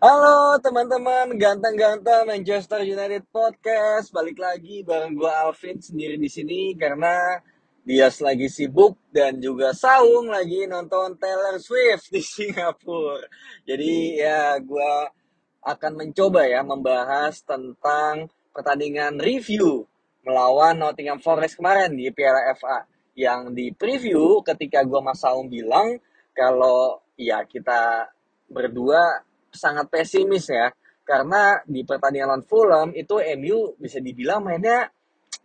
Halo teman-teman. Ganteng-ganteng Manchester United Podcast. Balik lagi bareng gue Alvin sendiri di sini karena dia lagi sibuk dan juga Saung lagi nonton Taylor Swift di Singapura. Jadi ya gue akan mencoba ya membahas tentang pertandingan review melawan Nottingham Forest kemarin di Piala FA yang di preview ketika gue Mas Saung bilang kalau ya kita berdua sangat pesimis ya. Karena di pertandingan lawan Fulham itu MU bisa dibilang mainnya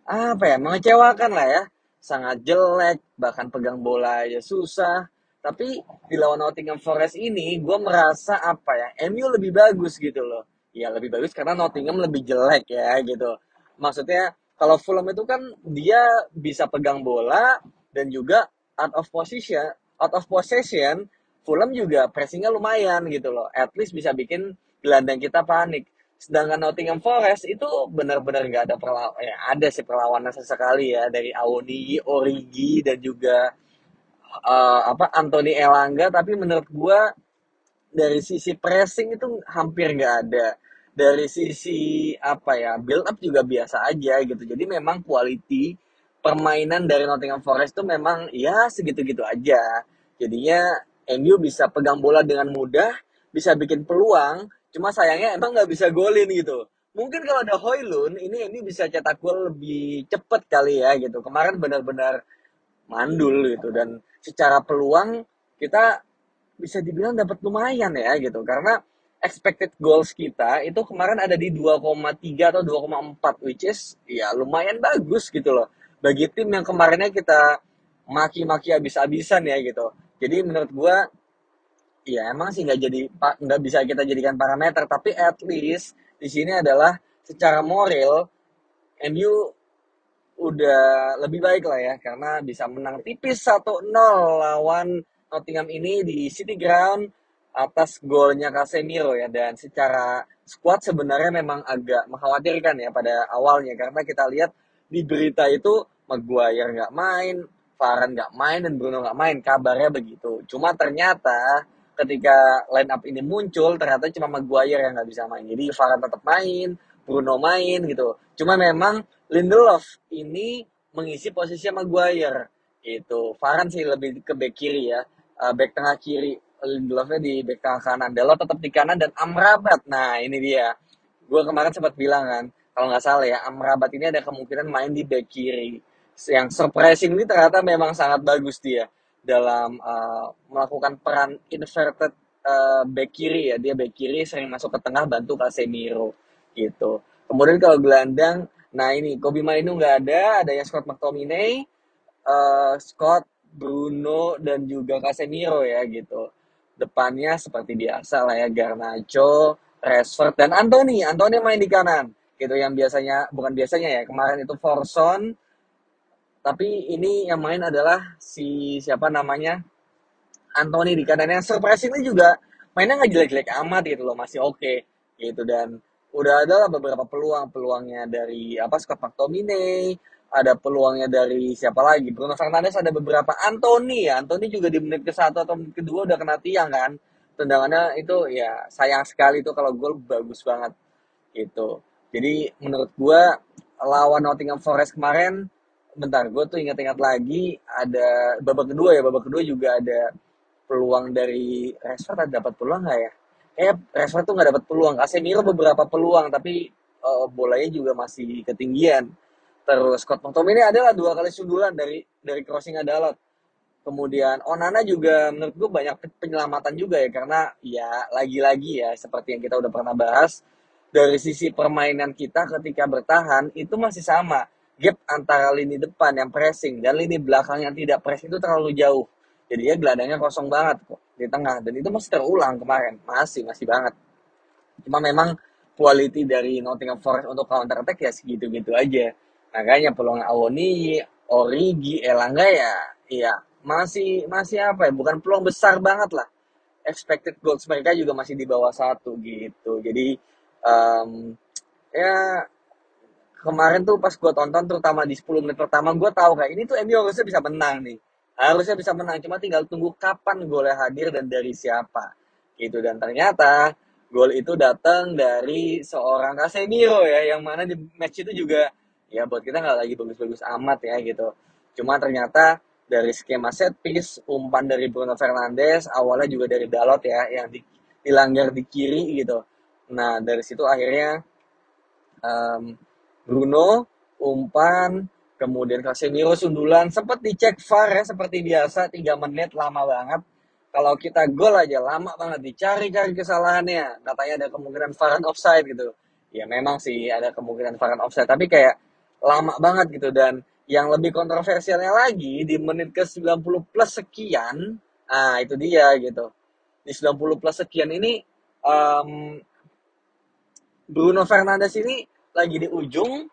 apa ya mengecewakan lah ya. Sangat jelek bahkan pegang bola aja susah. Tapi di lawan Nottingham Forest ini gue merasa apa ya MU lebih bagus gitu loh. Ya lebih bagus karena Nottingham lebih jelek ya gitu. Maksudnya kalau Fulham itu kan dia bisa pegang bola dan juga out of position out of possession Fulham juga pressingnya lumayan gitu loh. At least bisa bikin gelandang kita panik. Sedangkan Nottingham Forest itu benar-benar nggak ada perlawanan. Ya, ada sih perlawanan sesekali ya dari Awoni, Origi dan juga uh, apa Anthony Elanga. Tapi menurut gua dari sisi pressing itu hampir nggak ada. Dari sisi apa ya build up juga biasa aja gitu. Jadi memang quality permainan dari Nottingham Forest itu memang ya segitu-gitu aja. Jadinya MU bisa pegang bola dengan mudah, bisa bikin peluang, cuma sayangnya emang nggak bisa golin gitu. Mungkin kalau ada Hoylun, ini MU bisa cetak gol lebih cepet kali ya gitu. Kemarin benar-benar mandul gitu dan secara peluang kita bisa dibilang dapat lumayan ya gitu karena expected goals kita itu kemarin ada di 2,3 atau 2,4 which is ya lumayan bagus gitu loh bagi tim yang kemarinnya kita maki-maki habis-habisan ya gitu jadi menurut gue ya emang sih nggak jadi nggak bisa kita jadikan parameter tapi at least di sini adalah secara moral MU udah lebih baik lah ya karena bisa menang tipis 1-0 lawan Nottingham ini di City Ground atas golnya Casemiro ya. Dan secara squad sebenarnya memang agak mengkhawatirkan ya pada awalnya karena kita lihat di berita itu Maguire nggak main, Varane nggak main dan Bruno nggak main kabarnya begitu. Cuma ternyata ketika line up ini muncul ternyata cuma Maguire yang nggak bisa main. Jadi Varane tetap main Bruno main gitu. Cuma memang Lindelof ini mengisi posisi Maguire itu Varane sih lebih ke back kiri ya. Uh, back tengah kiri Lindelofnya di back tengah kanan. Delo tetap di kanan dan Amrabat. Nah ini dia. Gue kemarin sempat bilang kan kalau nggak salah ya Amrabat ini ada kemungkinan main di back kiri yang surprising ini ternyata memang sangat bagus dia dalam uh, melakukan peran inverted uh, back kiri ya. Dia back kiri sering masuk ke tengah bantu Casemiro gitu. Kemudian kalau gelandang nah ini Kobe Mainu nggak ada adanya Scott McTominay uh, Scott Bruno dan juga Casemiro ya gitu. Depannya seperti biasa lah ya Garnacho Rashford dan Anthony. Anthony main di kanan gitu yang biasanya bukan biasanya ya kemarin itu Forson tapi ini yang main adalah si siapa namanya? Anthony di kanan yang surprisingly juga mainnya nggak jelek-jelek amat gitu loh masih oke okay, gitu. Dan udah ada lah beberapa peluang. Peluangnya dari apa Scott McTominay ada peluangnya dari siapa lagi? Bruno Fernandes ada beberapa. Anthony ya Anthony juga di menit ke satu atau menit kedua udah kena tiang kan. Tendangannya itu ya sayang sekali itu kalau gol bagus banget gitu. Jadi menurut gue lawan Nottingham Forest kemarin bentar gue tuh ingat-ingat lagi ada babak kedua ya babak kedua juga ada peluang dari Rashford ada dapat peluang nggak ya? Eh Rashford tuh nggak dapat peluang Casemiro beberapa peluang tapi uh, bolanya juga masih ketinggian. Terus Scott McTominay adalah dua kali sundulan dari dari crossing Adalot kemudian Onana juga menurut gue banyak penyelamatan juga ya karena ya lagi-lagi ya seperti yang kita udah pernah bahas dari sisi permainan kita ketika bertahan itu masih sama gap antara lini depan yang pressing dan lini belakang yang tidak pressing itu terlalu jauh. Jadi ya gelandangnya kosong banget kok di tengah dan itu masih terulang kemarin, masih masih banget. Cuma memang quality dari Nottingham Forest untuk counter attack ya segitu-gitu aja. Makanya peluang Awoni, Origi, Elangga ya ya masih masih apa ya bukan peluang besar banget lah expected goals mereka juga masih di bawah satu gitu jadi um, ya kemarin tuh pas gue tonton terutama di 10 menit pertama gue tahu kayak ini tuh MU harusnya bisa menang nih. Harusnya bisa menang cuma tinggal tunggu kapan golnya hadir dan dari siapa. Gitu dan ternyata gol itu datang dari seorang Casemiro ya yang mana di match itu juga ya buat kita nggak lagi bagus-bagus amat ya gitu. Cuma ternyata dari skema set piece umpan dari Bruno Fernandes awalnya juga dari Dalot ya yang di, dilanggar di kiri gitu. Nah dari situ akhirnya um, Bruno, umpan, kemudian Casemiro sundulan, sempat dicek VAR ya seperti biasa 3 menit lama banget. Kalau kita gol aja lama banget dicari-cari kesalahannya. Katanya ada kemungkinan VAR offside gitu. Ya memang sih ada kemungkinan VAR offside, tapi kayak lama banget gitu dan yang lebih kontroversialnya lagi di menit ke 90 plus sekian, ah itu dia gitu. Di 90 plus sekian ini um, Bruno Fernandes ini lagi di ujung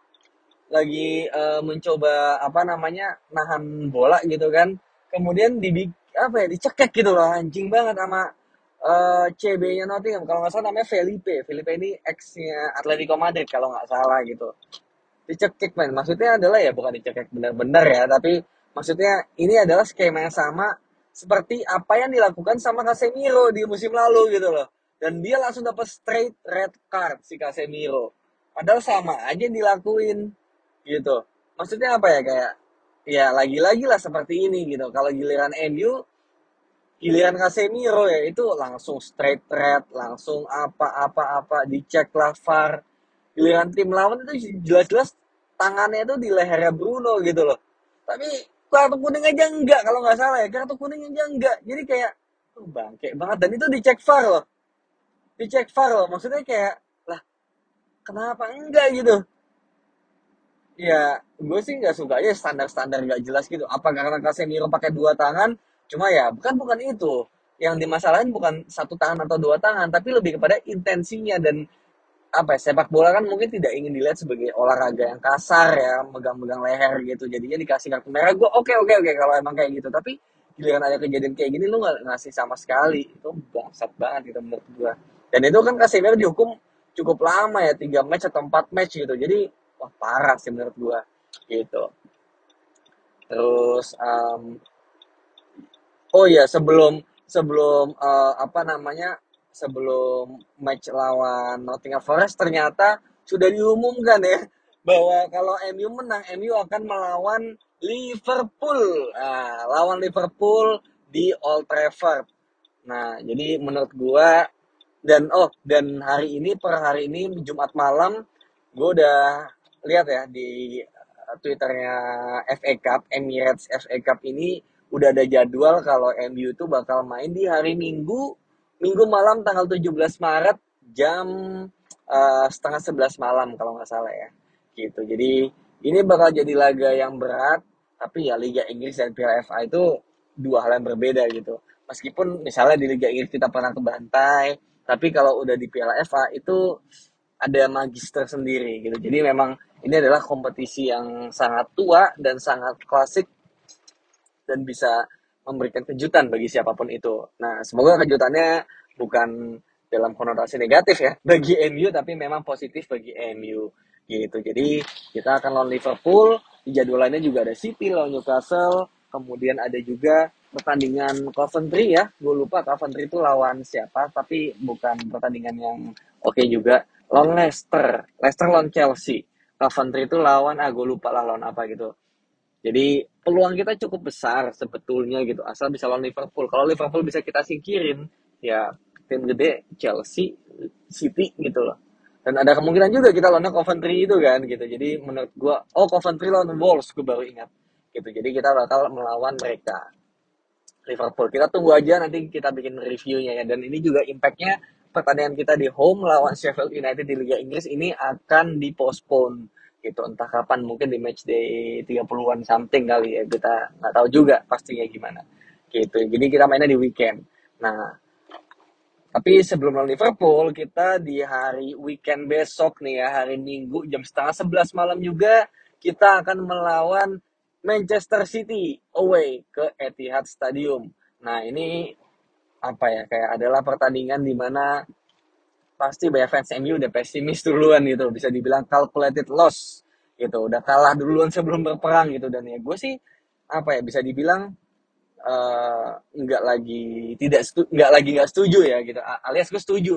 lagi uh, mencoba apa namanya nahan bola gitu kan. Kemudian di apa ya dicekek gitu loh anjing banget sama uh, eh, CB-nya Nottingham. Kalau nggak salah namanya Felipe. Felipe ini ex-nya Atletico Madrid kalau nggak salah gitu. Dicekek man maksudnya adalah ya bukan dicekek benar-benar ya tapi maksudnya ini adalah skema yang sama seperti apa yang dilakukan sama Casemiro di musim lalu gitu loh. Dan dia langsung dapat straight red card si Casemiro padahal sama aja dilakuin gitu. Maksudnya apa ya kayak ya lagi-lagi lah seperti ini gitu. Kalau giliran MU giliran Casemiro ya itu langsung straight red langsung apa-apa-apa dicek lah giliran tim lawan itu jelas-jelas tangannya itu di lehernya Bruno gitu loh. Tapi kartu kuning aja enggak kalau nggak salah ya kartu kuning aja enggak. Jadi kayak bangke banget. Dan itu dicek VAR loh. Dicek VAR loh maksudnya kayak kenapa enggak gitu? Ya gue sih nggak suka aja standar-standar nggak jelas gitu. Apa karena Casemiro pakai dua tangan? Cuma ya bukan bukan itu. Yang dimasalahin bukan satu tangan atau dua tangan tapi lebih kepada intensinya dan apa ya, sepak bola kan mungkin tidak ingin dilihat sebagai olahraga yang kasar ya megang-megang leher gitu. Jadinya dikasih kartu merah gue oke oke oke kalau emang kayak gitu. Tapi giliran ada kejadian kayak gini lu nggak ngasih sama sekali. Itu bangsat banget gitu menurut gue dan itu kan Casemiro dihukum cukup lama ya tiga match atau empat match gitu. Jadi wah parah sih menurut gua gitu. Terus um, oh ya sebelum sebelum uh, apa namanya sebelum match lawan Nottingham Forest ternyata sudah diumumkan ya bahwa kalau MU menang MU akan melawan Liverpool. Nah, lawan Liverpool di Old Trafford. Nah jadi menurut gua dan oh dan hari ini per hari ini Jumat malam gue udah lihat ya di uh, twitternya FA Cup Emirates FA Cup ini udah ada jadwal kalau MU itu bakal main di hari Minggu Minggu malam tanggal 17 Maret jam uh, setengah 11 malam kalau nggak salah ya gitu. Jadi ini bakal jadi laga yang berat tapi ya Liga Inggris dan Piala FA itu dua hal yang berbeda gitu. Meskipun misalnya di Liga Inggris kita pernah ke bantai tapi kalau udah di Piala FA itu ada magister sendiri gitu. Jadi memang ini adalah kompetisi yang sangat tua dan sangat klasik dan bisa memberikan kejutan bagi siapa pun itu. Nah, semoga kejutannya bukan dalam konotasi negatif ya bagi MU tapi memang positif bagi MU gitu. Jadi kita akan lawan Liverpool di jadwalannya juga ada City lawan Newcastle kemudian ada juga pertandingan Coventry ya. Gue lupa Coventry itu lawan siapa tapi bukan pertandingan yang oke okay juga. Lawan Leicester. Leicester lawan Chelsea. Coventry itu lawan ah gue lupa lah lawan apa gitu. Jadi peluang kita cukup besar sebetulnya gitu asal bisa lawan Liverpool. Kalau Liverpool bisa kita singkirin ya tim gede Chelsea City gitu loh. Dan ada kemungkinan juga kita lawan Coventry itu kan gitu. Jadi menurut gue oh Coventry lawan Wolves gue baru ingat gitu. Jadi kita bakal melawan mereka Liverpool. Kita tunggu aja nanti kita bikin reviewnya ya. Dan ini juga impactnya pertandingan kita di home lawan Sheffield United di Liga Inggris ini akan dipospon. Gitu. Entah kapan mungkin di match day 30-an something kali ya. Kita nggak tahu juga pastinya gimana. Gitu. Jadi kita mainnya di weekend. Nah tapi sebelum lawan Liverpool, kita di hari weekend besok nih ya, hari Minggu jam setengah sebelas malam juga, kita akan melawan Manchester City away ke Etihad Stadium. Nah ini apa ya, kayak adalah pertandingan di mana pasti banyak fans MU udah pesimis duluan gitu, bisa dibilang calculated loss gitu, udah kalah duluan sebelum berperang gitu. Dan ya gue sih, apa ya, bisa dibilang uh, nggak lagi tidak nggak lagi nggak setuju ya gitu alias gue setuju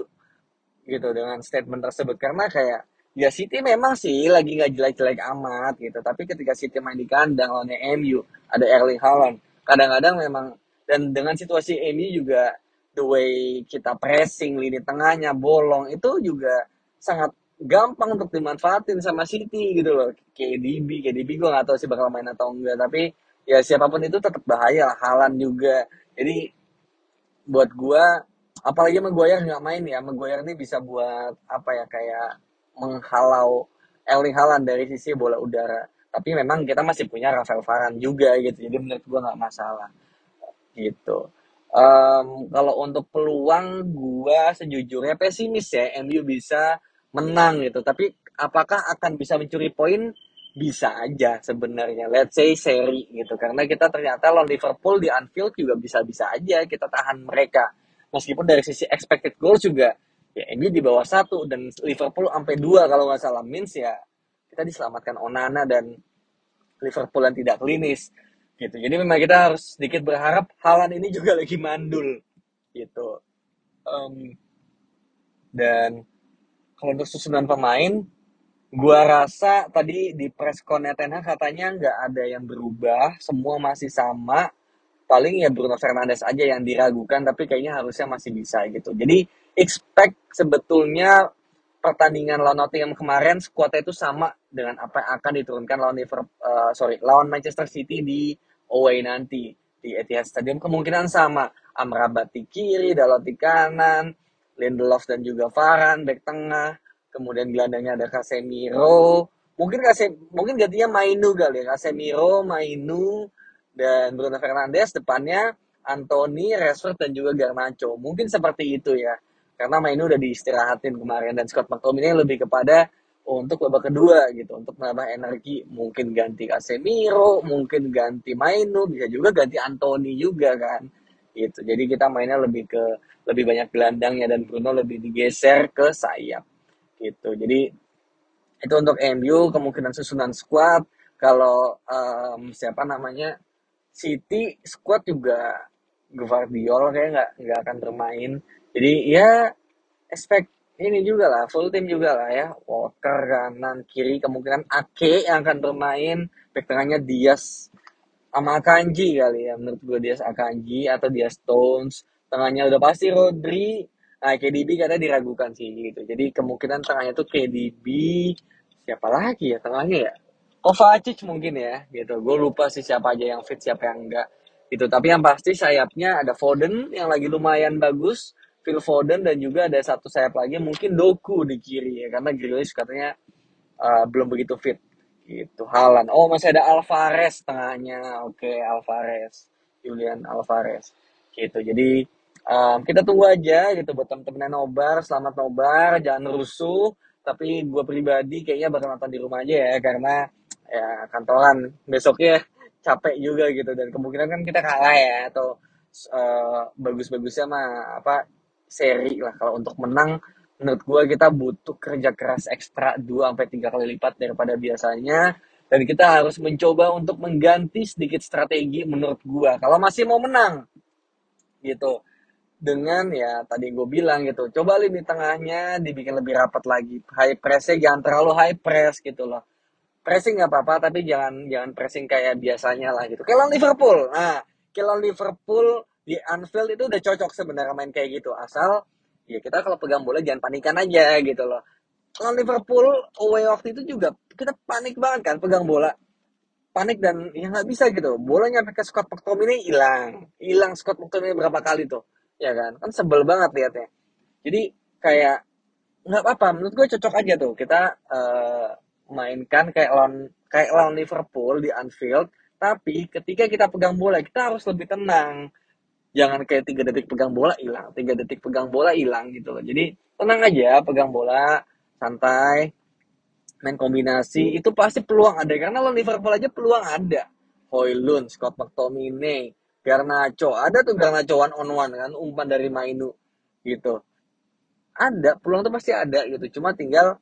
gitu dengan statement tersebut karena kayak ya City memang sih lagi nggak jelek-jelek amat gitu. Tapi ketika City main di kandang lawannya MU ada Erling Haaland. Kadang-kadang memang dan dengan situasi MU juga the way kita pressing lini tengahnya bolong itu juga sangat gampang untuk dimanfaatin sama City gitu loh. KDB KDB gue nggak tahu sih bakal main atau enggak tapi ya siapa pun itu tetap bahaya lah Halan juga. Jadi buat gua apalagi Maguire nggak main ya Maguire ini bisa buat apa ya kayak menghalau Erling Haaland dari sisi bola udara. Tapi memang kita masih punya Rafael Varane juga gitu jadi menurut gua nggak masalah. Gitu. Um, kalau untuk peluang gua sejujurnya pesimis ya MU bisa menang gitu. Tapi apakah akan bisa mencuri poin? Bisa aja sebenarnya. Let's say seri gitu. Karena kita ternyata lawan Liverpool di Anfield juga bisa-bisa aja kita tahan mereka. Meskipun dari sisi expected goals juga ya ini di bawah satu dan Liverpool sampai dua kalau nggak salah. Means ya kita diselamatkan Onana dan Liverpool yang tidak klinis gitu. Jadi memang kita harus sedikit berharap Halan ini juga lagi mandul gitu. Um, dan kalau untuk susunan pemain Gua rasa tadi di press Ten katanya nggak ada yang berubah, semua masih sama. Paling ya Bruno Fernandes aja yang diragukan, tapi kayaknya harusnya masih bisa gitu. Jadi expect sebetulnya pertandingan lawan Nottingham kemarin skuadnya itu sama dengan apa yang akan diturunkan lawan Liverpool, uh, sorry lawan Manchester City di away nanti di Etihad Stadium. Kemungkinan sama. Amrabat di kiri, Dalot di kanan, Lindelof dan juga Varane back tengah, kemudian gelandangnya ada Casemiro. Mungkin Kasem mungkin gantinya Mainu kali ya Casemiro Mainu dan Bruno Fernandes depannya Anthony Rashford dan juga Garnacho. Mungkin seperti itu ya karena Mainu udah diistirahatin kemarin dan Scott McTominay lebih kepada untuk babak kedua gitu untuk menambah energi. Mungkin ganti Casemiro mungkin ganti Mainu bisa juga ganti Anthony juga kan gitu. Jadi kita mainnya lebih ke lebih banyak gelandangnya dan Bruno lebih digeser ke sayap gitu. Jadi itu untuk MU kemungkinan susunan squad. Kalau um, siapa namanya City squad juga Guardiola kayak nggak nggak akan bermain. Jadi ya expect ini juga lah full team juga lah ya. Walker kanan kiri kemungkinan Ake yang akan bermain. Back tengahnya Diaz sama Akanji kali ya menurut gue Diaz Akanji atau Diaz Stones. Tengahnya udah pasti Rodri. Nah, KDB katanya diragukan sih gitu. Jadi kemungkinan tengahnya tuh KDB siapa lagi ya tengahnya ya? Kovacic mungkin ya gitu. Gue lupa sih siapa aja yang fit siapa yang enggak gitu. Tapi yang pasti sayapnya ada Foden yang lagi lumayan bagus, Phil Foden dan juga ada satu sayap lagi mungkin Doku di kiri ya karena Grealish katanya uh, belum begitu fit gitu. Halan. Oh, masih ada Alvarez tengahnya. Oke, okay, Alvarez. Julian Alvarez. Gitu. Jadi um, kita tunggu aja gitu buat temen-temen nobar selamat nobar jangan rusuh tapi gue pribadi kayaknya bakal nonton di rumah aja ya karena ya kantoran. Besoknya capek juga gitu. Dan kemungkinan kan kita kalah ya atau uh, bagus-bagusnya mah apa seri lah. Kalau untuk menang menurut gue kita butuh kerja keras ekstra 2 sampai tiga kali lipat daripada biasanya. Dan kita harus mencoba untuk mengganti sedikit strategi menurut gua. Kalau masih mau menang gitu. Dengan ya tadi gue bilang gitu coba lini tengahnya dibikin lebih rapat lagi. High pressnya jangan terlalu high press gitu loh pressing nggak apa-apa tapi jangan jangan pressing kayak biasanya lah gitu. Kayak Liverpool. Nah kayak Liverpool di Anfield itu udah cocok sebenarnya main kayak gitu. Asal ya kita kalau pegang bola jangan panikan aja gitu loh. Kalau Liverpool away waktu itu juga kita panik banget kan pegang bola. Panik dan ya nggak bisa gitu. Bola nyampe ke Scott McTominay hilang. Hilang Scott McTominay berapa kali tuh? Ya kan? Kan sebel banget liatnya. Jadi kayak nggak apa-apa. Menurut gue cocok aja tuh. Kita uh, mainkan kayak lawan kayak lawan Liverpool di Anfield. Tapi ketika kita pegang bola kita harus lebih tenang. Jangan kayak tiga detik pegang bola hilang. Tiga detik pegang bola hilang gitu loh. Jadi tenang aja pegang bola santai main kombinasi. Itu pasti peluang ada. Karena lawan Liverpool aja peluang ada. Hoylund, Scott McTominay, Garnacho. Ada tuh Garnacho one on one kan umpan dari Mainu gitu. Ada peluang tuh pasti ada gitu. Cuma tinggal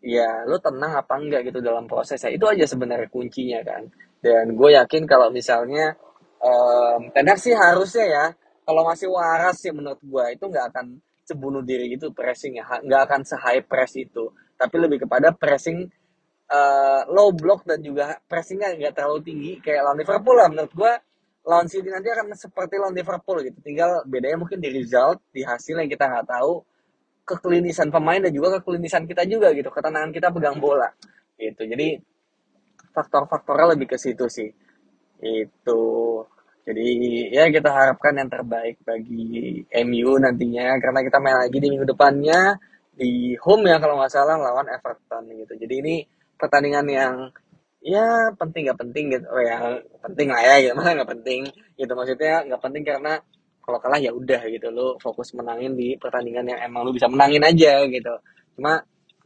ya lo tenang apa enggak gitu dalam prosesnya itu aja sebenarnya kuncinya kan. Dan gue yakin kalau misalnya um, Ten sih harusnya ya kalau masih waras sih menurut gue itu nggak akan sebunuh diri gitu pressing ya. Nggak akan se high press itu. Tapi lebih kepada pressing uh, low block dan juga pressingnya nggak terlalu tinggi kayak lawan Liverpool lah. Menurut gue lawan City nanti akan seperti lawan Liverpool gitu. Tinggal bedanya mungkin di result, di hasil yang kita nggak tahu, keklinisan pemain dan juga keklinisan kita juga gitu, ketenangan kita pegang bola gitu. Jadi faktor-faktornya lebih ke situ sih. Itu. Jadi ya kita harapkan yang terbaik bagi MU nantinya karena kita main lagi di minggu depannya di home ya kalau nggak salah lawan Everton gitu. Jadi ini pertandingan yang ya penting gak penting gitu oh ya penting lah ya gitu nggak penting gitu maksudnya nggak penting karena kalau kalah ya udah gitu. Lo fokus menangin di pertandingan yang emang lo bisa menangin aja gitu. Cuma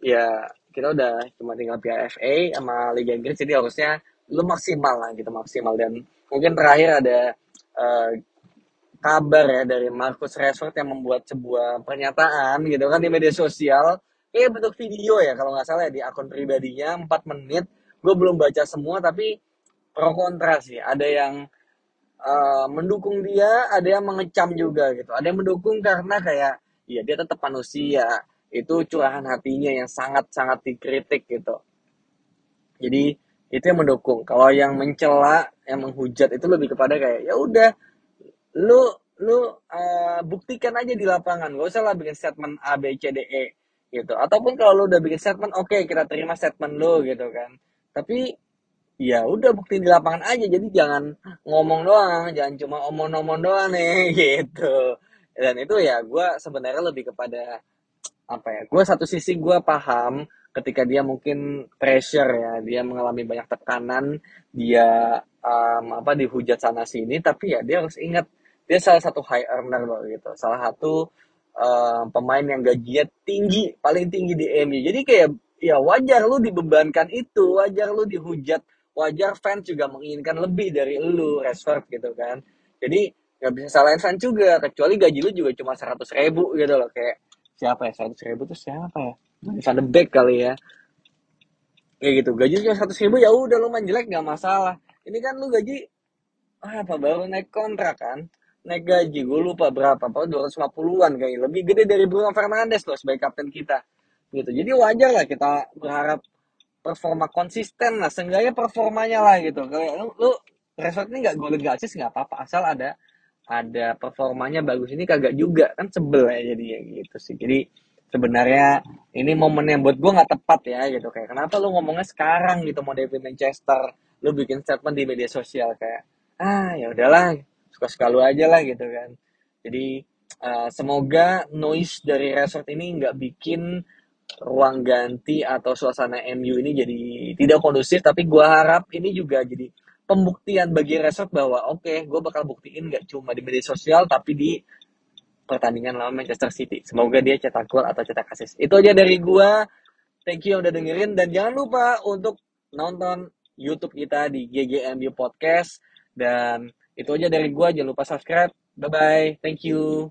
ya kita udah cuma tinggal Piala FA sama Liga Inggris jadi harusnya lo maksimal lah gitu maksimal. Dan mungkin terakhir ada uh, kabar ya dari Marcus Rashford yang membuat sebuah pernyataan gitu kan di media sosial. Kayak bentuk video ya kalau nggak salah ya di akun pribadinya 4 menit. Gue belum baca semua tapi pro kontra sih. Ada yang uh, mendukung dia ada yang mengecam juga gitu. Ada yang mendukung karena kayak ya dia tetap manusia. Itu curahan hatinya yang sangat sangat dikritik gitu. Jadi itu yang mendukung. Kalau yang mencela yang menghujat itu lebih kepada kayak ya udah lu lu uh, buktikan aja di lapangan. Gak usah lah bikin statement A B C D E gitu. Ataupun kalau lu udah bikin statement oke okay, kita terima statement lu gitu kan. Tapi ya udah bukti di lapangan aja. Jadi jangan ngomong doang jangan cuma omong-omong doang nih gitu. Dan itu ya gue sebenarnya lebih kepada apa ya gue satu sisi gue paham ketika dia mungkin pressure ya dia mengalami banyak tekanan dia um, apa dihujat sana sini tapi ya dia harus ingat dia salah satu high earner loh gitu. Salah satu um, pemain yang gajinya tinggi paling tinggi di MU jadi kayak ya wajar lu dibebankan itu, wajar lu dihujat, wajar fans juga menginginkan lebih dari lu, Rashford gitu kan. Jadi nggak bisa salahin fans juga, kecuali gaji lu juga cuma seratus ribu gitu loh, kayak siapa ya seratus ribu tuh siapa ya? De Beek kali ya. Kayak gitu, gaji cuma seratus ribu ya udah lu main jelek nggak masalah. Ini kan lu gaji apa baru naik kontrak kan? naik gaji gue lupa berapa apa 250-an kayaknya lebih gede dari Bruno Fernandes loh sebagai kapten kita gitu jadi wajar lah kita berharap performa konsisten lah seenggaknya performanya lah gitu. Kayak lu, lu resort ini nggak golin gak assist nggak apa-apa asal ada ada performanya bagus ini kagak juga. Kan sebel ya jadi gitu sih. Jadi sebenarnya ini momen yang buat gue nggak tepat ya gitu. Kayak kenapa lu ngomongnya sekarang gitu mau David Manchester lu bikin statement di media sosial kayak ah ya udahlah suka suka lu aja lah gitu kan. Jadi uh, semoga noise dari resort ini nggak bikin ruang ganti atau suasana MU ini jadi tidak kondusif tapi gue harap ini juga jadi pembuktian bagi resort bahwa oke okay, gue bakal buktiin gak cuma di media sosial tapi di pertandingan lawan Manchester City. Semoga dia cetak gol atau cetak assist. Itu aja dari gue thank you yang udah dengerin. Dan jangan lupa untuk nonton YouTube kita di GGMU Podcast. Dan itu aja dari gue jangan lupa subscribe. Bye bye thank you